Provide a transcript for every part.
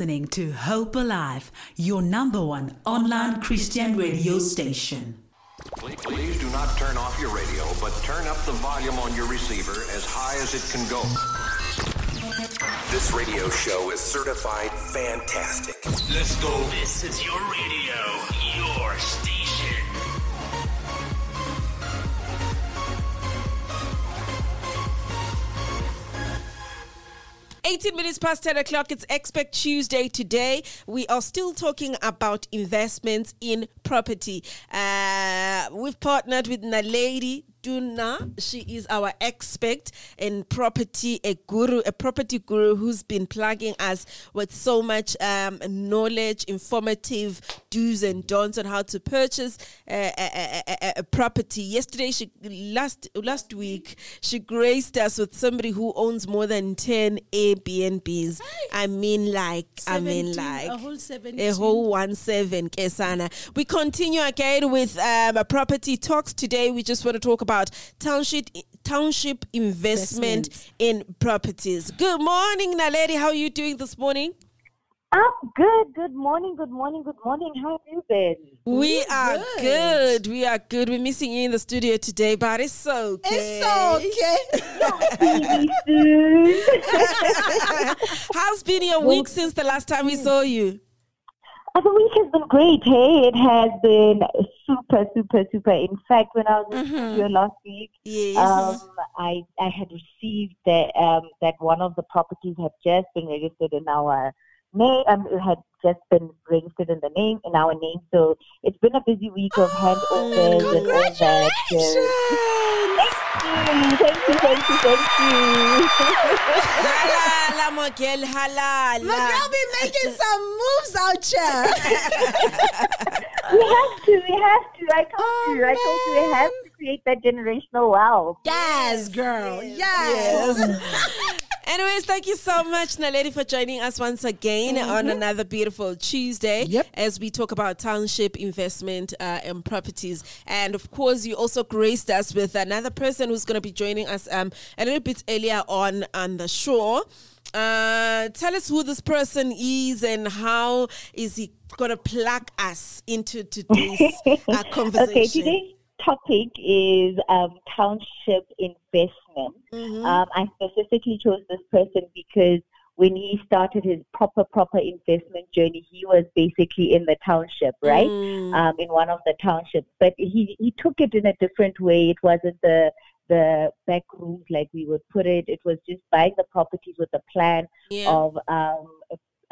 listening to Hope Alive, your number one online Christian radio station. Please, please do not turn off your radio, but turn up the volume on your receiver as high as it can go. This radio show is certified fantastic. Let's go. This is your radio, your station. 18 minutes past 10 o'clock. It's Expect Tuesday today. We are still talking about investments in property. Uh, we've partnered with Naledi Duna. She is our expert in property, a guru, a property guru who's been plugging us with so much um, knowledge, informative do's and don'ts on how to purchase a, a, a, a, property. Yesterday, she last last week, she graced us with somebody who owns more than ten Airbnbs. I mean, like, I mean, like a whole 17. a whole one seven Kesana. We continue again with um, property talks today. We just want to talk about township township investment, Investment. in properties. Good morning, Naledi. How are you doing this morning? I'm good. Good morning. Good morning. Good morning. How have you been? We are good. good. We are good. We're missing you in the studio today, but it's okay. It's okay. See you soon. How's been your week since the last time we saw you? Uh, the week has been great. Hey, it has been super, super, super. In fact, when I was in Mm-hmm. studio last week, Yes. um, I I had received that um, that one of the properties had just been registered in our name. Um, it had just been registered in the name in our name. So it's been a busy week of handovers and all that. So. Thank you, thank you, thank you, thank halala, my girl, halala. But I'll be making some moves out here. We have to, we have to. I told Oh, you, I told you, we have to create that generational wealth. yes, girl. Yes. Anyways, thank you so much, Naledi, for joining us once again on another beautiful Tuesday Yep. as we talk about township investment uh, and properties. And of course, you also graced us with another person who's going to be joining us um, a little bit earlier on on the show. Uh, tell us who this person is and how is he going to plug us into today's uh, conversation. Okay, today's topic is um, township investment. Mm-hmm. Um, I specifically chose this person because when he started his proper, proper investment journey, he was basically in the township, right? Mm. Um, in one of the townships. But he, he took it in a different way. It wasn't the the back rooms like we would put it. It was just buying the properties with a plan Yeah. of um,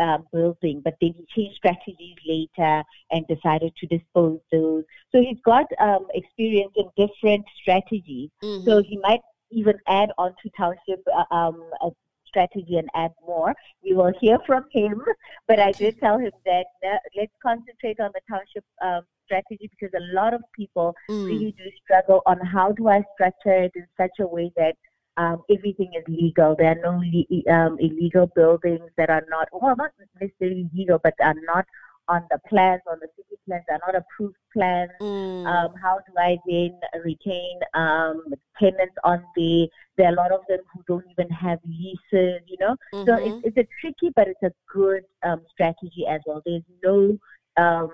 um, building, but then he changed strategies later and decided to dispose those. So he's got um, experience in different strategies. Mhm. So he might even add on to township uh, um, a strategy and add more. We will hear from him, but I did tell him that uh, let's concentrate on the township um, strategy because a lot of people Mm. really do struggle on how do I structure it in such a way that um, everything is legal. There are no le- um, illegal buildings that are not, well, not necessarily legal, but are not on the plans, on the city plans, are not approved plans. Mm. Um, how do I then retain um, tenants on the? There are a lot of them who don't even have leases, you know. So Mhm. it's, it's a tricky, but it's a good um, strategy as well. There's no um,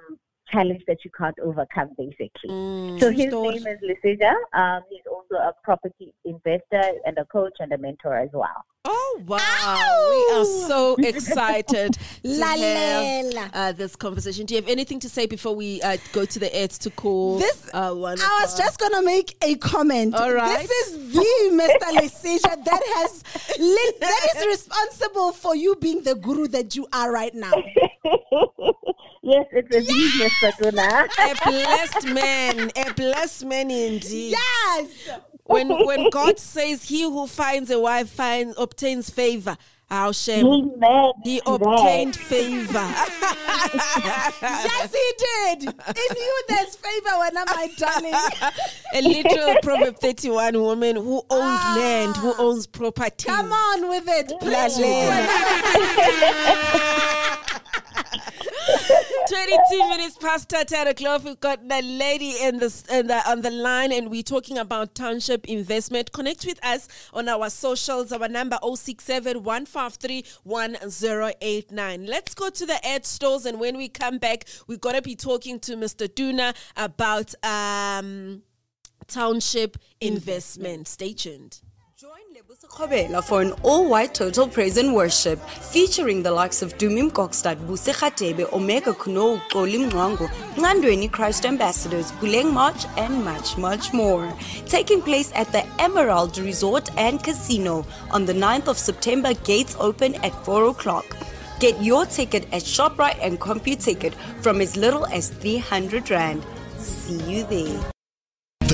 challenge that you can't overcome, basically. Mm. So his Story. name is Lisija. Um, he's also a property investor and a coach and a mentor as well. Oh wow! We are so excited to have uh, this conversation. Do you have anything to say before we uh, go to the ads to call? This- uh, one. I was just gonna make a comment. All right. This is the Mr. Lesija that has lit, that is responsible for you being the guru that you are right now. yes, it's a business, A blessed man, a blessed man indeed. Yes. When when God says, "He who finds a wife finds obtains favor," how shame Amen. he obtained favor. Yes, he did. In you, there's favor when I'm I darling? a literal Proverb thirty-one woman who owns ah. land, who owns property. Come on with it. Preach La it to lela. another- 22 minutes past 10 o'clock. We've got the lady in the, in the on the line, and we're talking about township investment. Connect with us on our socials. Our number 067 153 1089. Let's go to the ad stores, and when we come back, we're gonna be talking to Mr. Duna about um, township investment. Stay tuned. Kgobela for an all-white total praise and worship featuring the likes of Dumi Mkokstad, Buse Khatebe, Omega Khunou, Xoli Mngqangwa, Ngandweni Christ Ambassadors, Buleng March, and much, much more. Taking place at the Emerald Resort and Casino on the 9th of September, gates open at 4 o'clock. Get your ticket at ShopRite and CompuTicket from as little as 300 Rand. See you there.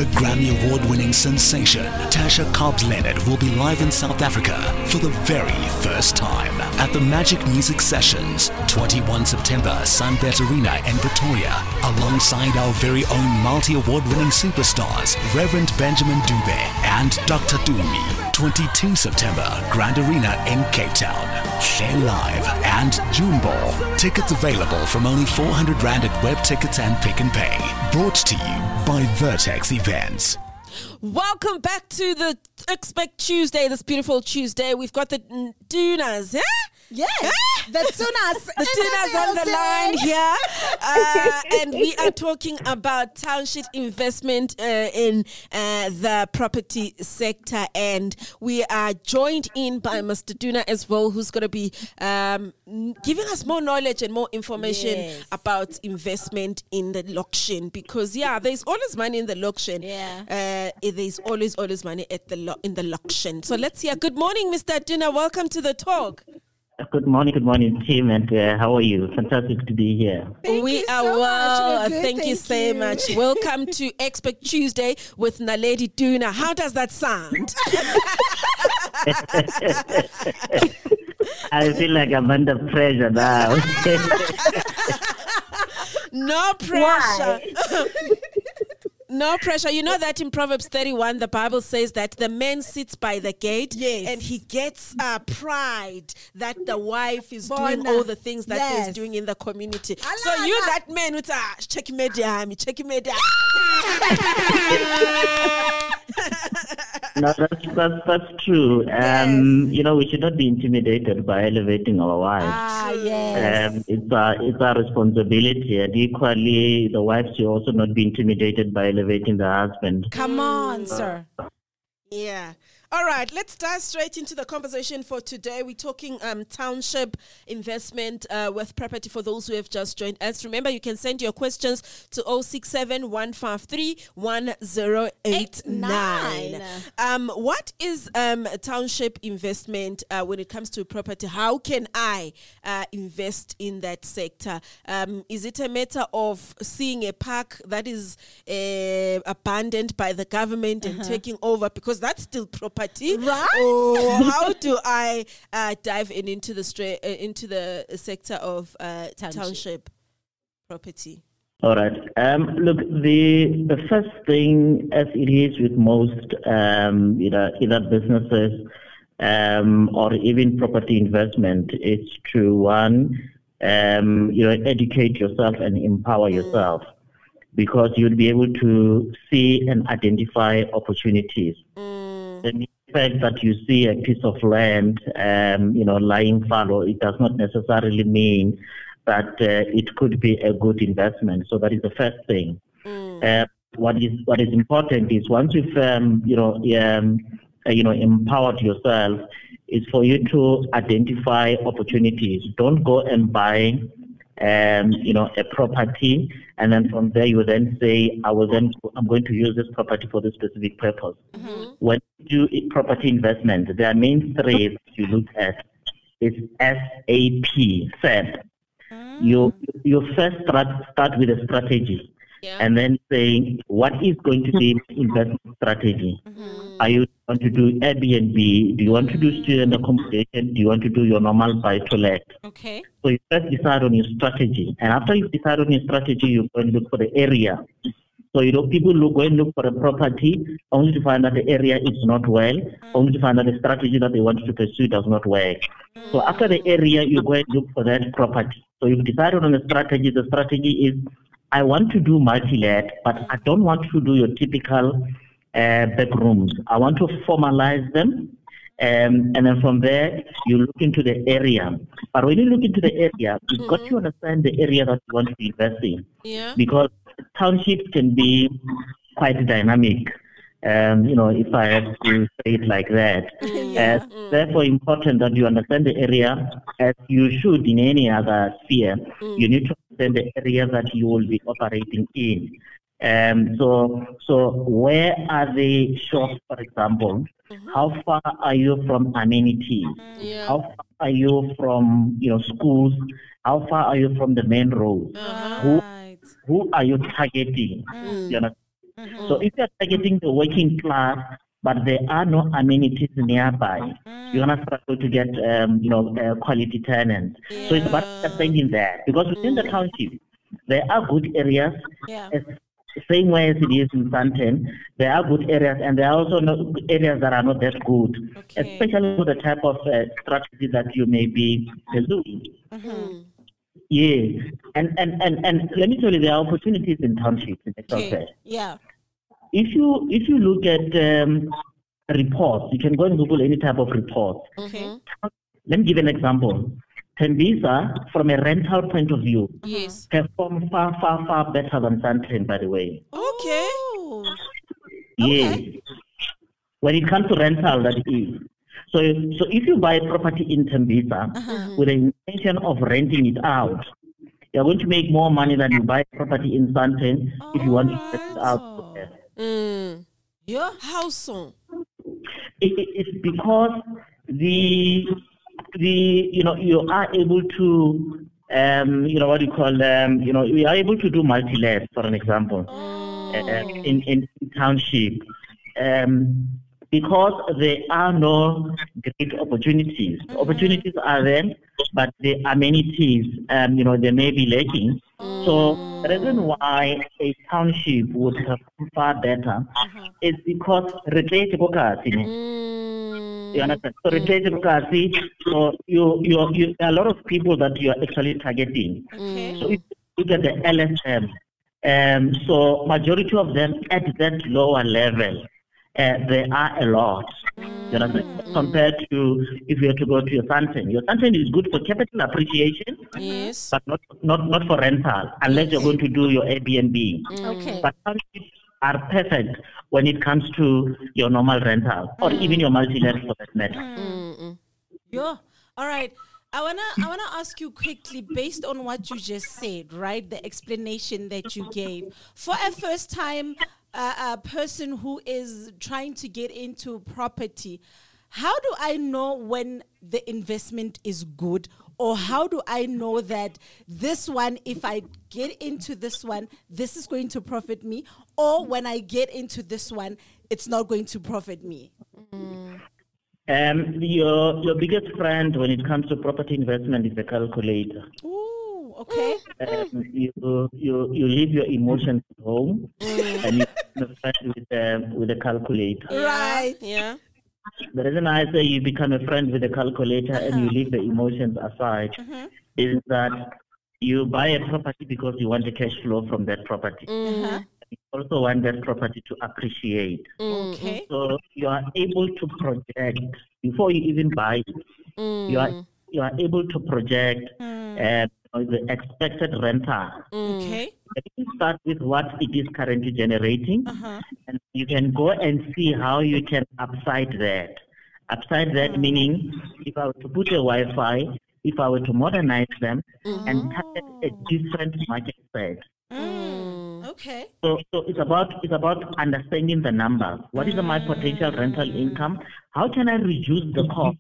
The Grammy Award winning sensation. Tasha Cobbs Leonard will be live in South Africa for the very first time at the Magic Music Sessions, 21 September, Sunbet Arena in Pretoria, alongside our very own multi award winning superstars, Reverend Benjamin Dube and Dr. Tumi. 22 September, Grand Arena in Cape Town. Share Live and June Ball. Tickets available from only 400 Rand at web tickets and pick and pay. Brought to you by Vertex Events. Welcome back to the Expect Tuesday, this beautiful Tuesday. We've got the Dunas, eh? Yes, the tunas. The tunas on the line here. Uh, and we are talking about township investment uh, in uh, the property sector. And we are joined in by Mr. Duna as well, who's going to be um, giving us more knowledge and more information Yes. about investment in the auction. Because, yeah, there's always money in the auction. Yeah. Uh, there's always, always money at the lo- in the auction. So let's hear. Good morning, Mr. Duna. Welcome to the talk. Good morning, good morning, team, and uh, how are you? Fantastic to be here. Thank we you are so well. We're Thank, you so you. much. Welcome to Expert Tuesday with Naledi Duna. How does that sound? I feel like I'm under pressure now. No pressure. No pressure. You know that in Proverbs 31, the Bible says that the man sits by the gate Yes. and he gets uh, pride that the wife is doing all the things that he's doing in the community. Ala, so you, ala. that man, with ah, check me down, check me down. no, that's, that's, that's true. Um, You know, we should not be intimidated by elevating our wives. Ah, yes. Um, it's our it's our responsibility, and equally, the wives should also not be intimidated by elevating the husband. Come on, sir. Yeah. All right, let's dive straight into the conversation for today. We're talking um, township investment uh, with property for those who have just joined us. Remember, you can send your questions to 067 153 1089. Um, what is um, township investment uh, when it comes to property? How can I uh, invest in that sector? Um, is it a matter of seeing a park that is uh, abandoned by the government and taking over because that's still property? Right. Or how do I uh, dive in into the stra- uh, into the sector of uh, township. property? All right. Um, look, the the first thing, as it is with most, um, you know, either businesses um, or even property investment, is to one, um, you know, educate yourself and empower yourself, because you'll be able to see and identify opportunities. The fact that you see a piece of land, um, you know, lying fallow, it does not necessarily mean that uh, it could be a good investment. So that is the first thing. Uh, what is what is important is once you've um, you know um, uh, you know empowered yourself, is for you to identify opportunities. Don't go and buy um, you know a property and then from there you then say I will then I'm going to use this property for this specific purpose. When you do property investment, there are main three that you look at. It's SAP, SAP. You you first start start with a strategy, and then saying what is going to be investment strategy. Mm-hmm. Are you want to do Airbnb? Do you want to do mm-hmm. student accommodation? Do you want to do your normal buy to let? Okay. So you first decide on your strategy, and after you decide on your strategy, you go and look for the area. So you know, people look go and look for a property only to find that the area is not well, mm. only to find that the strategy that they want to pursue does not work. So after the mm. area, you go and look for that property. So you've decided on a strategy. The strategy is, I want to do multi-let, but I don't want to do your typical uh, back rooms. I want to formalize them. Um, and then from there, you look into the area. But when you look into the area, you've got to understand the area that you want to invest in Yeah. because townships can be quite dynamic. Um, you know, if I have to say it like that. Uh, therefore, important that you understand the area as you should in any other sphere. You need to understand the area that you will be operating in. Um, so, so where are the shops, for example? Mm-hmm. How far are you from amenities? Mm, yeah. How far are you from you know schools? How far are you from the main road? Uh-huh. Who who are you targeting? Mm. You understand? Mm-hmm. So if you're targeting the working class, but there are no amenities nearby, you're gonna struggle to get um, you know uh, quality tenants. So it's about understanding that because within the township there are good areas. Yeah. As, same way as it is in Sandton, there are good areas and there are also no, areas that are not that good, okay. especially for the type of uh, strategy that you may be pursuing. Yeah, and, and, and, and let me tell you, there are opportunities in townships in Excel Okay. Yeah. If you if you look at um, reports, you can go and Google any type of report. Okay. Let me give an example. Tembisa, from a rental point of view, Yes. perform far, far, far better than Sandton, by the way. Okay. Yeah. When it comes to rental, that is. So, so if you buy property in Tembisa with the intention of renting it out, you're going to make more money than you buy property in Sandton if you want to rent it out. Mm. Yeah. How so? It, it, it's because the the you know you are able to um you know what do you call um you know we are able to do multi-let for an example uh, in in township um because there are no great opportunities opportunities are there but the amenities um you know they may be lacking so the reason why a township would perform far better is because replace you understand? So replace democracy. So you, you, you, there are a lot of people that you are actually targeting. So if you look at the LSM, um, so majority of them at that lower level, uh, there are a lot. You understand? Compared to if you have to go to your Sandton. Your Sandton is good for capital appreciation, Yes. but not, not, not for rental, unless you're going to do your Airbnb. Okay. But townships are perfect when it comes to your normal rental or even your multi-let for that matter. Yeah. All right. I wanna I wanna ask you quickly, based on what you just said, right? The explanation that you gave for a first time uh, uh, person who is trying to get into property. How do I know when the investment is good, or how do I know that this one, if I get into this one, this is going to profit me, or when I get into this one, it's not going to profit me? Um, your your biggest friend when it comes to property investment is the calculator. Ooh, okay. Um, you you you leave your emotions at home and you become friend with um, with a calculator. Right. Yeah. The reason I say you become a friend with a calculator and you leave the emotions aside is that you buy a property because you want the cash flow from that property. You also want that property to appreciate. Okay. So you are able to project before you even buy it. You are you are able to project uh, the expected rental. Mm. Okay. You can start with what it is currently generating, Uh-huh. and you can go and see how you can upside that. Upside that mm. meaning, if I were to put a Wi-Fi, if I were to modernize them mm-hmm. and target a different market space. Mm. Okay. So, so it's about it's about understanding the numbers. What is my potential rental income? How can I reduce the cost?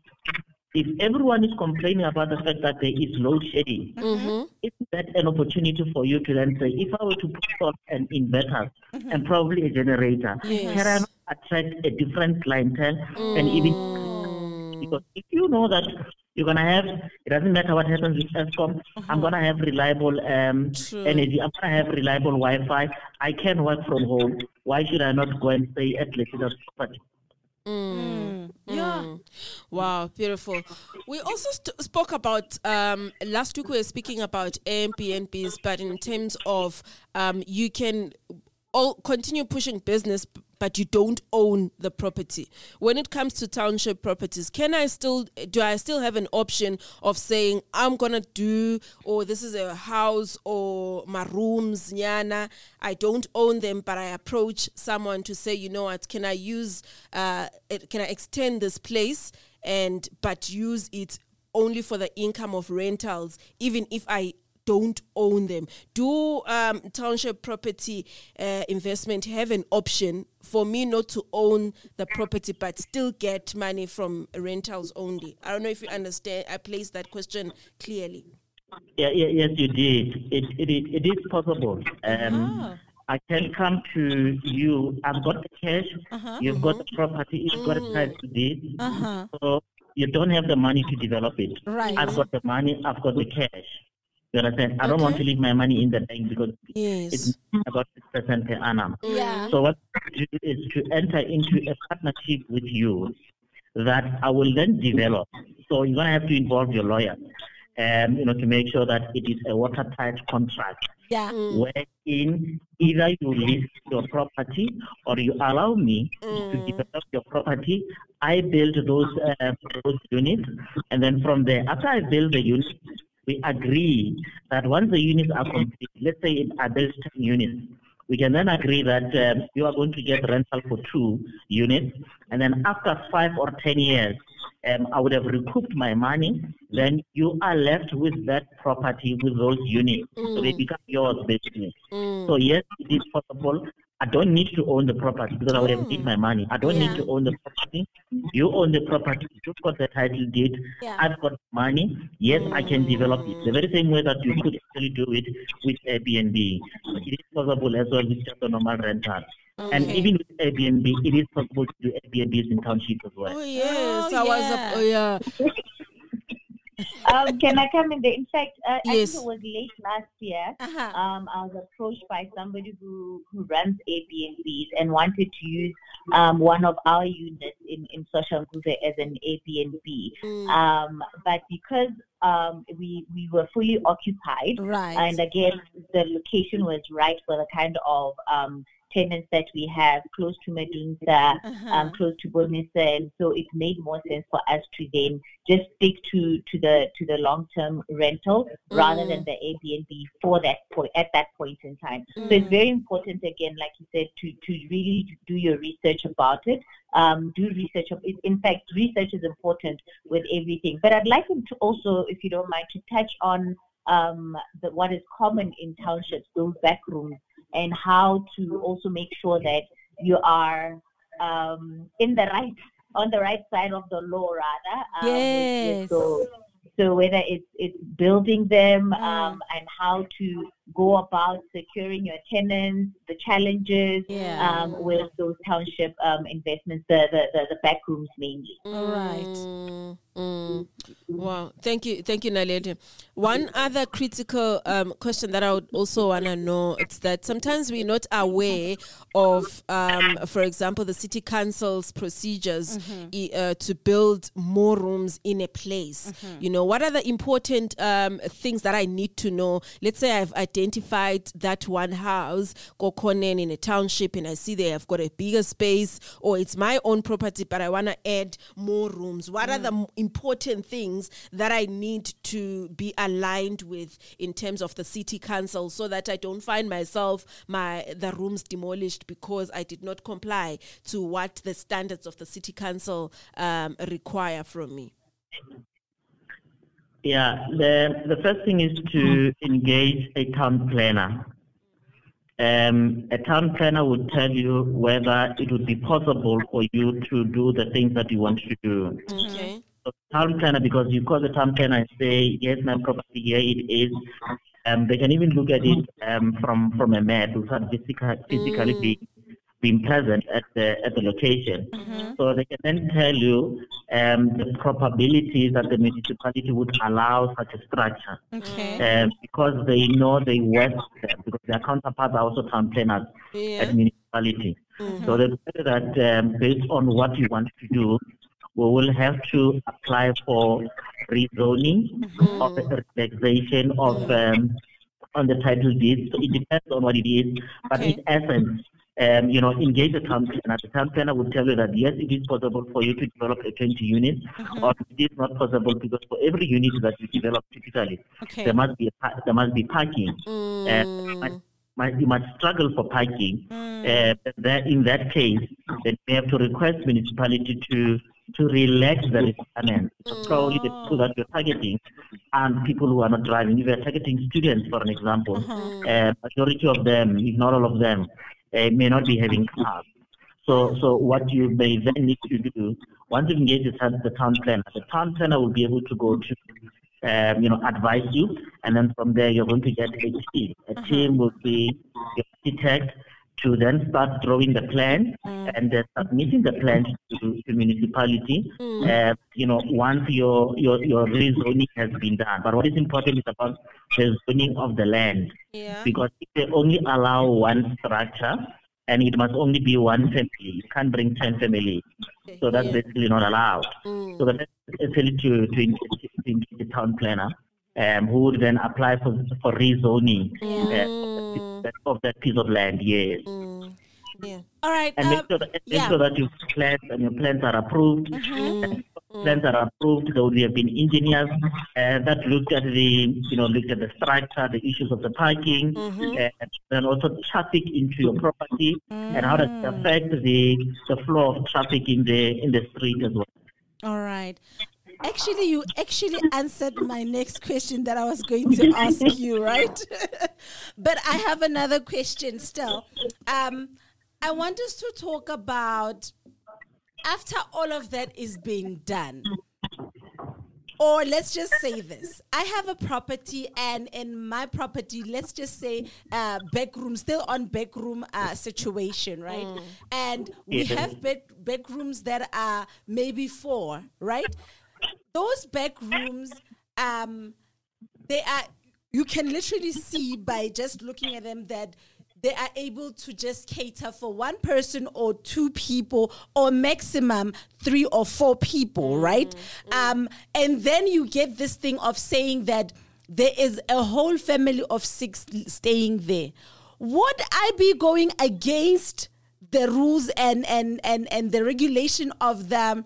If everyone is complaining about the fact that there is load shedding, mm-hmm. isn't that an opportunity for you to then say, if I were to put on an inverter mm-hmm. and probably a generator, Yes. can I not attract a different clientele and even mm. because if you know that you're gonna have it doesn't matter what happens with Eskom, I'm mm-hmm. gonna have reliable um, energy, I'm gonna have reliable Wi-Fi. I can work from home. Why should I not go and stay at Letida's property? Yeah. Wow, beautiful. We also st- spoke about um, last week. We were speaking about Airbnbs, but in terms of um, you can all continue pushing business, but you don't own the property. When it comes to township properties, can I still do I still have an option of saying I'm gonna do or this is a house or my rooms, nyana. I don't own them, but I approach someone to say, you know what, can I use uh can I extend this place and but use it only for the income of rentals, even if I don't own them. Do um, township property uh, investment have an option for me not to own the property but still get money from rentals only? I don't know if you understand. I placed that question clearly. Yeah, yeah, yes, you did. It, it, it, is possible. Um, Ah. I can come to you. I've got the cash. Uh-huh. You've got the property. You've got a title deed. Uh-huh. So you don't have the money to develop it. Right. I've got the money. I've got the cash. You understand? I don't want to leave my money in the bank because Yes. it's about six percent per annum. Yeah. So what I do is to enter into a partnership with you that I will then develop. So you're gonna have to involve your lawyer, um, you know, to make sure that it is a watertight contract Yeah. wherein either you list your property or you allow me to Mm. develop your property. I build those uh, those units, and then from there, after I build the units, we agree that once the units are complete, let's say I build 10 units, we can then agree that um, you are going to get rental for two units, and then after five or 10 years, um, I would have recouped my money. Then you are left with that property with those units, so they become yours basically. So yes, it is possible. I don't need to own the property because I would have hmm. need my money. I don't need to own the property. You own the property. You've got the title deed. Yeah. I've got money. Yes, I can develop it. The very same way that you could actually do it with Airbnb. It is possible as well with just a normal rental. And Okay. even with Airbnb, it is possible to do Airbnbs in townships as well. Oh yes, Oh, I was. yeah. Up, oh yeah. Um, can I come in there? In fact, uh, I think it was late last year. Uh-huh. Um, I was approached by somebody who, who runs Airbnbs and wanted to use um, one of our units in, in Social Nguve as an Airbnb. Mm. Um, but because um, we, we were fully occupied, Right. and again, the location was right for the kind of um, tenants that we have close to Medunsa, Uh-huh. um, close to Bonisa, and so it made more sense for us to then just stick to, to the to the long term rental rather than the Airbnb for that point at that point in time. So it's very important again, like you said, to to really do your research about it. Um, do research. In fact, research is important with everything. But I'd like him to also, if you don't mind, to touch on um, the, what is common in townships, those back rooms, and how to also make sure that you are um, in the right on the right side of the law, rather. um, Yes. those. So whether it's it's building them um, and how to go about securing your tenants, the challenges Yeah. um, with those township um, investments, the, the, the, the back rooms mainly. All right. Mm, mm. Wow, thank you, thank you, Naledi. One other critical um, question that I would also want to know it's that sometimes we're not aware of, um, for example, the city council's procedures i- uh, to build more rooms in a place. You know, what are the important um, things that I need to know? Let's say I've identified that one house, Kokonen, in a township, and I see they have got a bigger space, or it's my own property, but I want to add more rooms. What are the important things that I need to be aligned with in terms of the city council, so that I don't find myself my the rooms demolished because I did not comply to what the standards of the city council um, require from me? Yeah, the, the first thing is to engage a town planner. Um, a town planner would tell you whether it would be possible for you to do the things that you want to do. Okay. So town planner, because you call the town planner and say, yes, my property, here it is. Um, they can even look at it um, from, from a map without physical, physically being, being present at the, at the location. So they can then tell you um, the probabilities that the municipality would allow such a structure. Okay. Um, because they know they work there, because their counterparts are also town planners Yeah. at municipality. So they say that um, based on what you want to do, we will have to apply for rezoning or relaxation of um, on the title deed. So it depends on what it is, but in essence, um, you know, engage the town planner. The town planner will tell you that yes, it is possible for you to develop a 20 units, or it is not possible because for every unit that you develop typically, Okay. there must be a, there must be parking. Uh, you might- might- you must struggle for parking. Uh, that in that case, then we have to request municipality to to relax the requirements. So probably the people that you're targeting and people who are not driving. If you're targeting students, for an example, uh, majority of them, if not all of them, uh, may not be having cars. So, so what you may then need to do, once you engage the town, the town planner, the town planner will be able to go to, um, you know, advise you, and then from there you're going to get a team. A team will be your architect to then start drawing the plan mm. and then submitting the plan to, to municipality. Mm. Uh, you know, once your your your rezoning has been done. But what is important is about the zoning of the land Yeah. because if they only allow one structure and it must only be one family, you can't bring 10 families. So that's basically not allowed. Mm. So the best is actually to, to to engage the town planner um, who would then apply for, for rezoning uh, of, that, piece of land, yes. Yeah. All right. And make um, sure that, make yeah. sure that your plans and your plans are approved. And Plans are approved. There would have been engineers uh, that looked at the, you know, looked at the structure, the issues of the parking, uh, and then also traffic into your property, and how does it affect the the flow of traffic in the in the street as well. All right. Actually, you actually answered my next question that I was going to ask you, right? but I have another question still. Um, I want us to talk about after all of that is being done. Or let's just say this. I have a property, and in my property, let's just say uh, back room, still on back room uh, situation, right? And we Yeah. have bed back rooms that are maybe four, right? Those back rooms, um, they are. You can literally see by just looking at them that they are able to just cater for one person or two people or maximum three or four people right? Um and then you get this thing of saying that there is a whole family of six staying there. Would i be going against the rules and and and and the regulation of the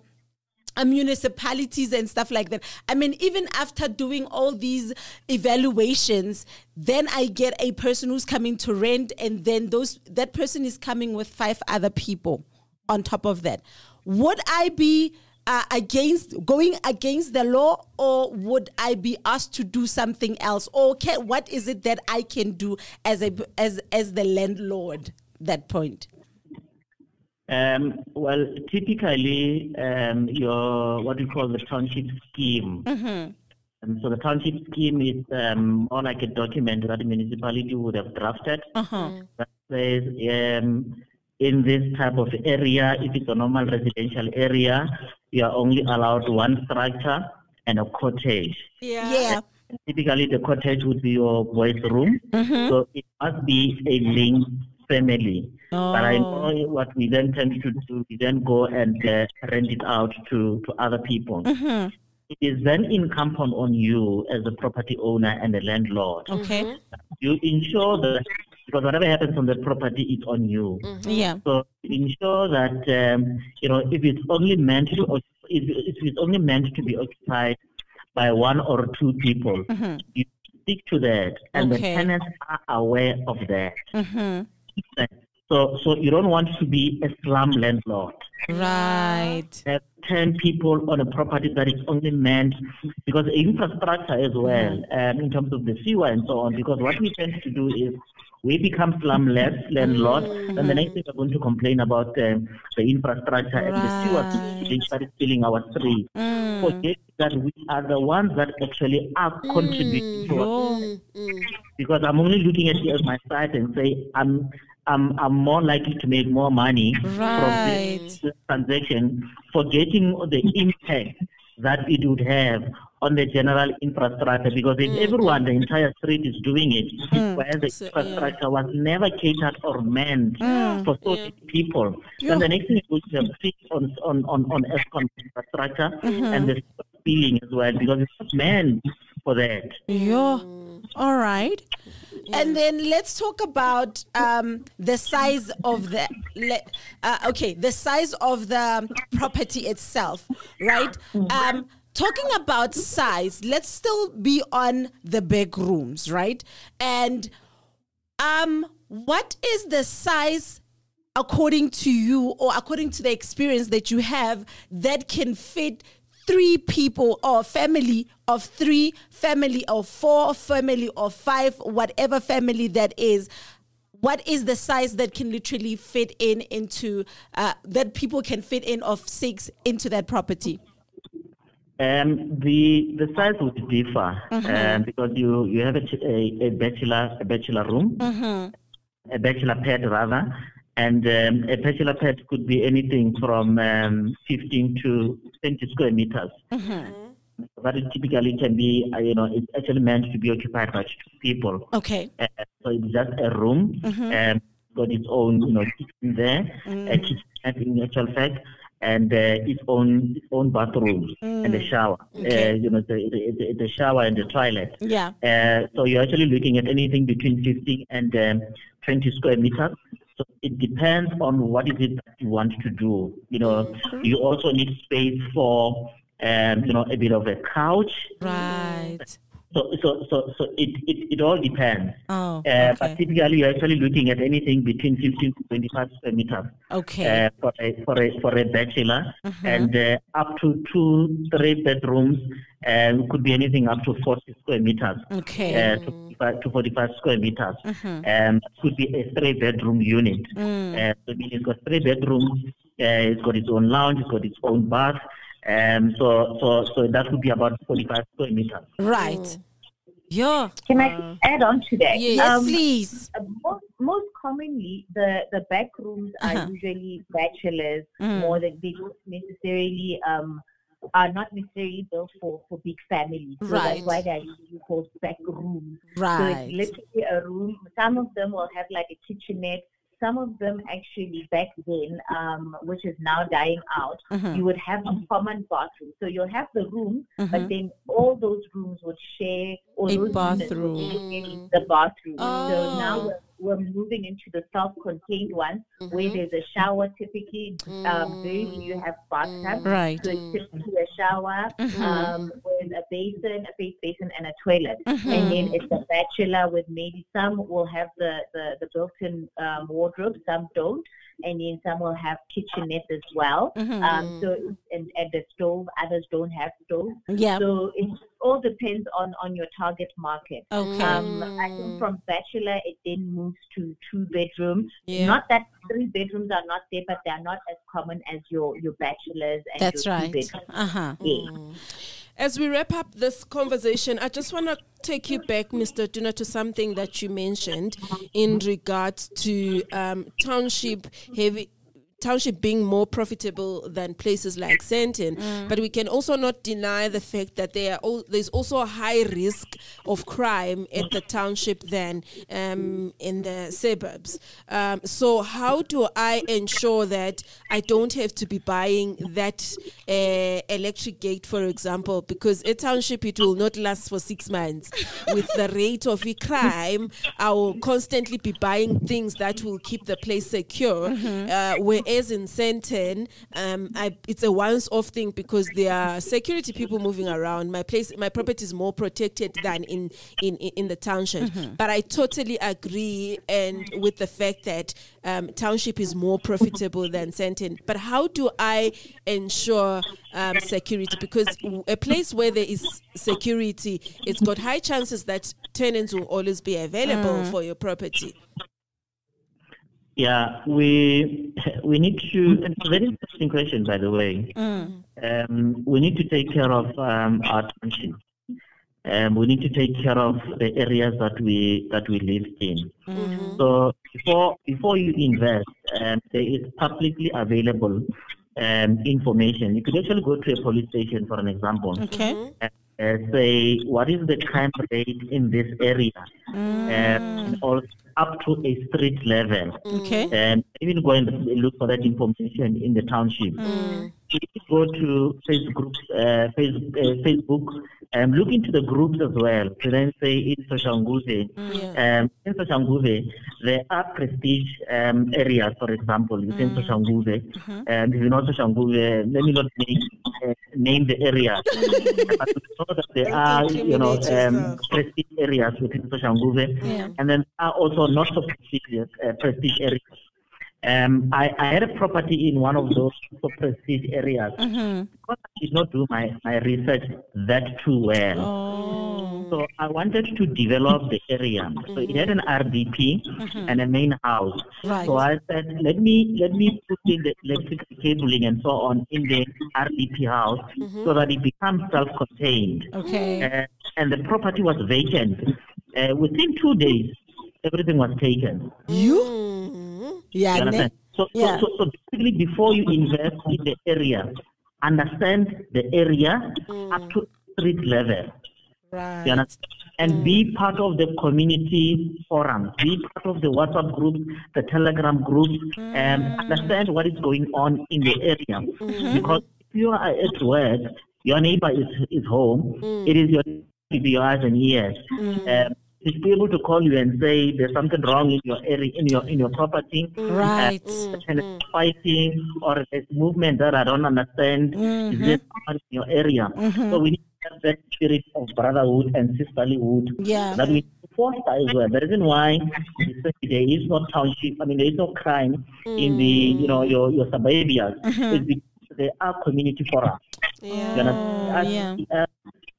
uh, municipalities and stuff like that. I mean, even after doing all these evaluations, then I get a person who's coming to rent, and then those that person is coming with five other people on top of that. Would I be uh, against going against the law, or would I be asked to do something else, or can, what is it that I can do as a as as the landlord? That point. Um, well, typically, um, your what we call the township scheme. And so the township scheme is um, more like a document that the municipality would have drafted that says um, in this type of area, if it's a normal residential area, you are only allowed one structure and a cottage. Yeah. Yeah. Typically, the cottage would be your boys' room, so it must be a linked family. But I know what we then tend to do. We then go and uh, rent it out to to other people. It is then incumbent on you as a property owner and a landlord. Okay. You ensure that because whatever happens on the property is on you. Yeah. So ensure that um, you know if it's only meant to if, if it's only meant to be occupied by one or two people, you stick to that, and the tenants are aware of that. Mm-hmm. So so you don't want to be a slum landlord. Right. Have ten people on a property that is only meant because infrastructure as well, um, in terms of the sewer and so on. Because what we tend to do is we become slumless landlords, and the next thing we're going to complain about um, the infrastructure and the sewer they started filling our streets. Forget that we are the ones that actually are contributing to Oh. because I'm only looking at it as my side and say I'm I'm I'm more likely to make more money Right. from this transaction, forgetting the impact that it would have on the general infrastructure because if mm. everyone, the entire street is doing it, whereas mm. the So, yeah. infrastructure was never catered or meant mm. for so many people, then the next thing is to have fit on on on on infrastructure mm-hmm. and the feeling as well because it's meant for that. Yeah. All right. And then let's talk about um, the size of the le- uh, okay the size of the property itself, right? Um, talking about size, let's still be on the big rooms, right? And um, what is the size according to you or according to the experience that you have that can fit three people or family of three family of four family of five whatever family that is what is the size that can literally fit in into uh, that people can fit in of six into that property? Um, the the size would differ um, because you you have a, a, a bachelor a bachelor room, a bachelor pad rather, and um, a bachelor pad could be anything from um, 15 to 20 square meters. But it typically can be, uh, you know, it's actually meant to be occupied by two people. okay Uh, so it's just a room, um, got its own, you know, kitchen there, a kitchen in actual fact, and uh, its own its own bathroom and a shower. Okay. Uh, you know, the, the, the, the shower and the toilet. yeah Uh, so you're actually looking at anything between 15 and um, 20 square meters. So it depends on what is it that you want to do. You know, you also need space for, um, you know, a bit of a couch. right So, so, so, so it, it, it all depends. oh Uh, But typically, you're actually looking at anything between 15 to 25 square meters okay uh, for a for a for a bachelor, and uh, up to two, three bedrooms. Um, could be anything up to 40 square meters. okay Uh, to, 45 to 45 square meters. Um, could be a three bedroom unit. Uh, so it means it's got three bedrooms. Uh, it's got its own lounge. It's got its own bath. Um, so so so that would be about 45 square meters. right yeah Can I add on to that? yes. yes Um, please uh, most, most commonly, the, the back rooms Uh-huh. are usually bachelors Mm. more than they don't necessarily um are not necessarily built for, for big families. So Right. that's why they're usually called back rooms. Right. So it's literally a room. Some of them will have like a kitchenette. Some of them actually back then, um, which is now dying out, Mhm. you would have a common bathroom. So you'll have the room, Mhm. but then all those rooms would share or A those units would bathroom. the bathroom. So Oh. now we're, we're moving into the self-contained ones where there's a shower typically. Um, very few you have bathtub. Right. So it's typically a shower um, with a basin, a face basin, and a toilet. And then it's a bachelor with maybe some will have the, the, the built-in um, wardrobe, some don't. And then some will have kitchenette as well. Um, so and, and the stove, others don't have stove. yeah So it all depends on, on your target market. okay Um, I think from bachelor it then moves to two bedroom. Yeah. Not that three bedrooms are not there, but they are not as common as your your bachelors and that's your two right bedrooms. uh-huh Yeah. As we wrap up this conversation, I just want to take you back, Mr. Duna, to something that you mentioned in regards to um, township heavy. Township being more profitable than places like Sandton, but we can also not deny the fact that there there's also a high risk of crime at the township than um, in the suburbs. Um, so, how do I ensure that I don't have to be buying that uh, electric gate, for example, because a township it will not last for six months. With the rate of crime, I will constantly be buying things that will keep the place secure. Uh, whereas in Sandton, um, I, it's a once-off thing because there are security people moving around. My place, my property is more protected than in in in, the township. But I totally agree and with the fact that um, township is more profitable than Sandton. But how do I ensure um, security? Because a place where there is security, it's got high chances that tenants will always be available for your property. Yeah, we we need to. It's a very interesting question, by the way. Um, we need to take care of um, our township. Um, we need to take care of the areas that we that we live in. So before before you invest, um, there is publicly available um, information. You could actually go to a police station, for an example, okay and uh, say what is the crime rate in this area, and also up to a street level. Okay. And even go and look for that information in the township. If you go to Facebook, uh, face, uh, Facebook, um, look into the groups as well. To then say in Soshanguve, um, in Soshanguve, there are prestige um, areas, for example, within Soshanguve. And if you know Soshanguve, let me not name, uh, name the area, but we know that there are, you know, um, prestige areas within Soshanguve, Yeah. and then are also not so prestigious uh, prestige areas. Um, I, I had a property in one of those prestige areas. Because I did not do my, my research that too well. Oh. So I wanted to develop the area. So it had an RDP and a main house. Right. So I said, let me let me put in the electrical cabling and so on in the RDP house so that it becomes self-contained. Okay. Uh, and the property was vacant. Uh, within two days, everything was taken. You? Yeah. You? So, Yeah. so, so, so basically, before you invest in the area, understand the area up to street level. Right. You understand? And be mm. part of the community forum. Be part of the WhatsApp group, the Telegram group, and mm. understand what is going on in the area. Mm-hmm. Because if you are at work, your neighbor is, is home, mm. it is your to be your eyes and ears. Um, to be able to call you and say there's something wrong in your area, in your in your property, Right. uh, and it's fighting or there's movement that I don't understand. Is there in your area? Mm-hmm. So we need to have that spirit of brotherhood and sisterlyhood Yeah. that we foster as well. The reason why there is no township, I mean there is no crime in the mm. you know your your suburbia mm-hmm. is because there are community forums. You understand? yeah.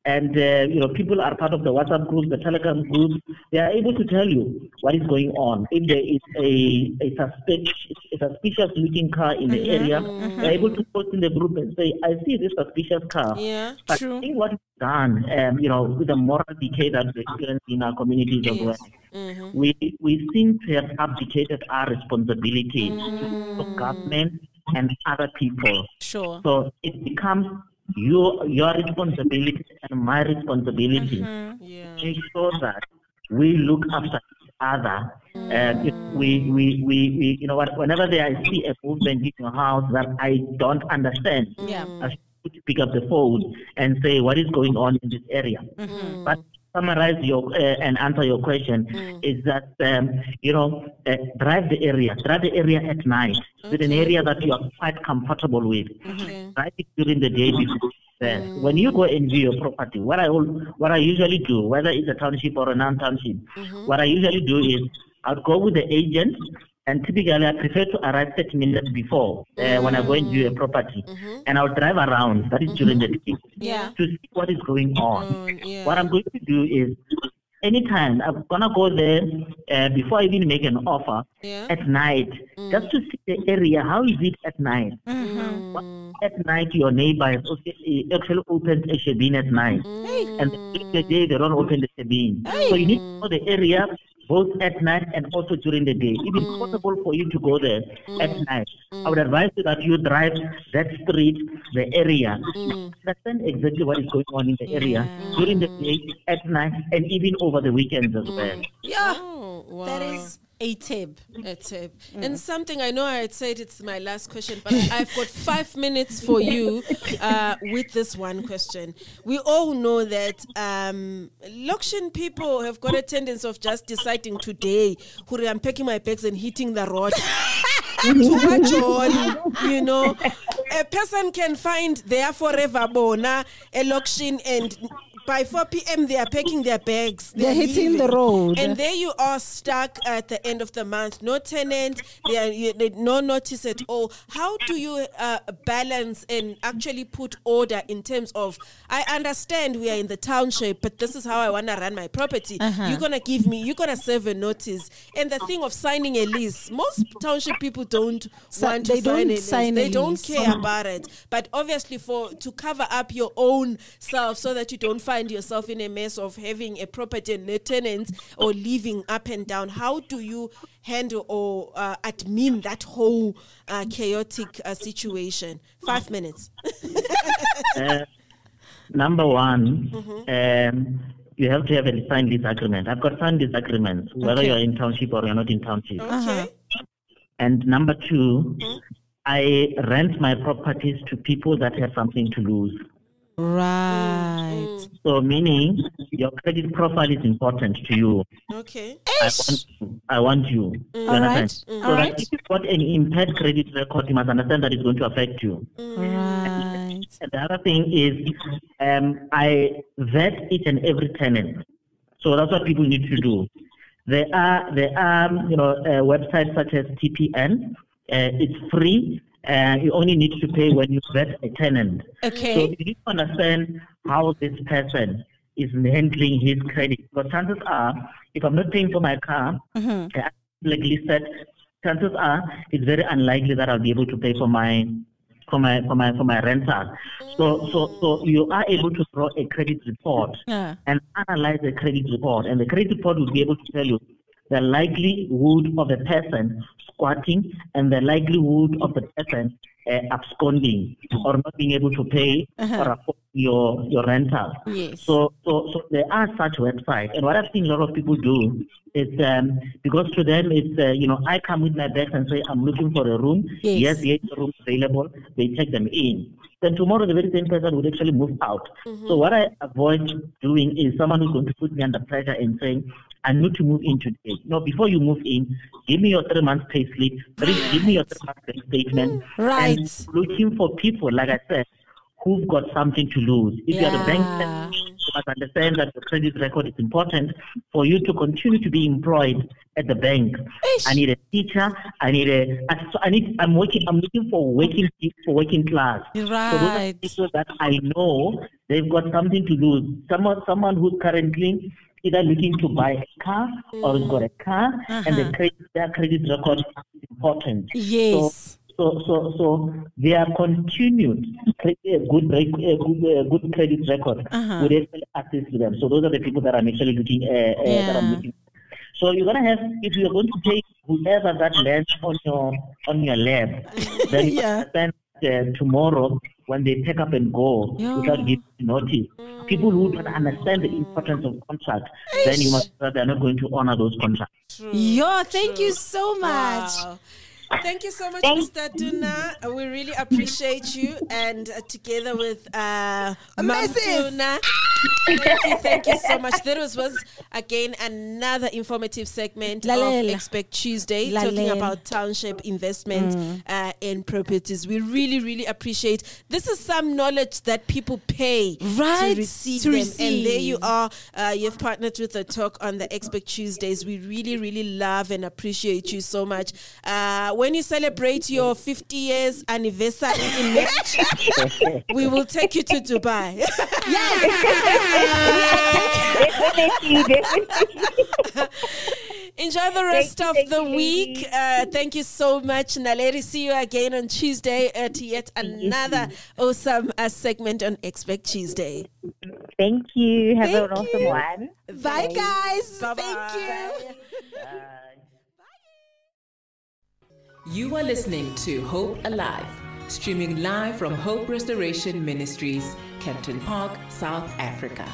And uh, you know people are part of the WhatsApp group, the Telegram group. They are able to tell you what is going on. If there is a a, suspect, a suspicious looking car in the area, they are able to post in the group and say, "I see this suspicious car." Yeah. But True. I think what is done, um, you know, with the moral decay that we experience in our communities as well, we we seem to have abdicated our responsibility to government and other people. Sure. So it becomes your your responsibility and my responsibility mm-hmm. Yeah. to make sure that we look after each other. And if mm. we, we, we, we, you know, what, whenever there I see a movement in your house that I don't understand, Yeah. I should pick up the phone and say what is going on in this area. Mm-hmm. But summarize your uh, and answer your question is that um, you know uh, drive the area, drive the area at night. It an area that you are quite comfortable with? Drive it during the day. There. When you go and view your property, what I what I usually do, whether it's a township or a non-township, what I usually do is I'll go with the agent, and typically I prefer to arrive 30 minutes before uh, when I go and view a property, and I'll drive around. That is during the day Yeah. to see what is going on. Mm, yeah. What I'm going to do is, anytime I'm gonna go there uh, before I even make an offer Yeah. at night, just to see the area. How is it at night? What- At night, your neighbor uh, actually opens a shebeen at night, and during the day they don't open the shebeen. So you need to know the area both at night and also during the day. If it's mm. possible for you to go there mm. at night, mm. I would advise you that you drive that street, the area, understand exactly what is going on in the area during the day, at night, and even over the weekends as well. Yeah. Oh, wow. That is a tip. a tip. And something I know I had said it's my last question, but I've got five minutes for you uh, with this one question. We all know that um, Lokshin people have got a tendency of just deciding today, "Hurry, I'm packing my bags and hitting the road. to watch on, you know, a person can find their forever bona, a Lokshin, and by 4 p.m. they are packing their bags. They're hitting the road. And there you are stuck at the end of the month. No tenant, there, you, there- no notice at all. How do you uh, balance and actually put order in terms of? I understand we are in the township, but this is how I want to run my property. You're gonna give me, you're gonna serve a notice, and the thing of signing a lease. Most township people don't Si- want to sign don't a lease. sign a they don't care about it. But obviously, for to cover up your own self, so that you don't find yourself in a mess of having a property and no tenants or living up and down. How do you handle or uh, admin that whole uh, chaotic uh, situation? Five minutes. Uh, Number one, um, you have to have a signed lease agreement. I've got signed lease agreements, whether Okay. you're in township or you're not in township. Okay. And number 2 I rent my properties to people that have something to lose. Right. So meaning your credit profile is important to you. Okay. I want you. I want you. You All understand? So All that right. if you've got an impaired credit record, you must understand that it's going to affect you. Right. And the other thing is, um, I vet each and every tenant. So that's what people need to do. There are there are you know uh, websites such as TPN. Uh, it's free. Uh, you only need to pay when you vet a tenant. Okay. So you need to understand how this person is handling his credit. Because chances are, if I'm not paying for my car, Mm-hmm. like said, chances are it's very unlikely that I'll be able to pay for my for my for my for my rental. So so so you are able to draw a credit report Yeah. and analyze the credit report, and the credit report will be able to tell you the likelihood of the person squatting and the likelihood of the person uh, absconding or not being able to pay or afford your your rental. Yes. So, so, so there are such websites, and what I've seen a lot of people do is um, because to them it's uh, you know I come with my bags and say I'm looking for a room. Yes. Yes, yes, the room available. They take them in. Then tomorrow the very same person would actually move out. So what I avoid doing is someone who's going to put me under pressure and saying I need to move in today. No, before you move in, give me your three months pay slip. Give me your three months bank statement. Right. And looking for people, like I said, who've got something to lose. If you're the bank, Yeah. you must understand that the credit record is important for you to continue to be employed at the bank. I need a teacher. I need a. I- so I need. I'm working. I'm looking for working for working class. Right. So those are people that I know they've got something to lose. Someone, someone who's currently either looking to buy a car or has got a car, and the Uh-huh. credit, their credit record is important. Yes. So, so, so their continued cre- uh, good, rec- uh, good, uh, good credit record Uh-huh. would actually assist them. So those are the people that I'm actually looking. Uh, uh, that I'm Yeah. looking. So you're gonna have if you're going to take whoever that lands on your on your lap, then you Yeah. understand uh, tomorrow when they pick up and go Yeah. without giving notice. People who don't understand the importance of contract, then you must they're not going to honor those contracts. Yo, thank you so much. Wow. Thank you so much, Mr. Duna. We really appreciate you, and uh, together with uh, Mrs. Duna, thank you, thank you so much. That was, was again another informative segment Lalela. of Expect Tuesday, talking Lalela. about township investments uh, in properties. We really, really appreciate. This is some knowledge that people pay Right, to receive to them, and there you are. Uh, you've partnered with the talk on the Expect Tuesdays. We really, really love and appreciate you so much. Uh, when you celebrate your 50 years anniversary in March, we will take you to Dubai. definitely, definitely. Enjoy the rest you, of thank the week. ladies. Uh, thank you so much, Naleri. See you again on Tuesday at yet another awesome uh, segment on Expect Tuesday. Thank you. Have an Thank awesome you. one. Bye, guys. Bye-bye. Thank you. Bye. You are listening to Hope Alive, streaming live from Hope Restoration Ministries, Kempton Park, South Africa.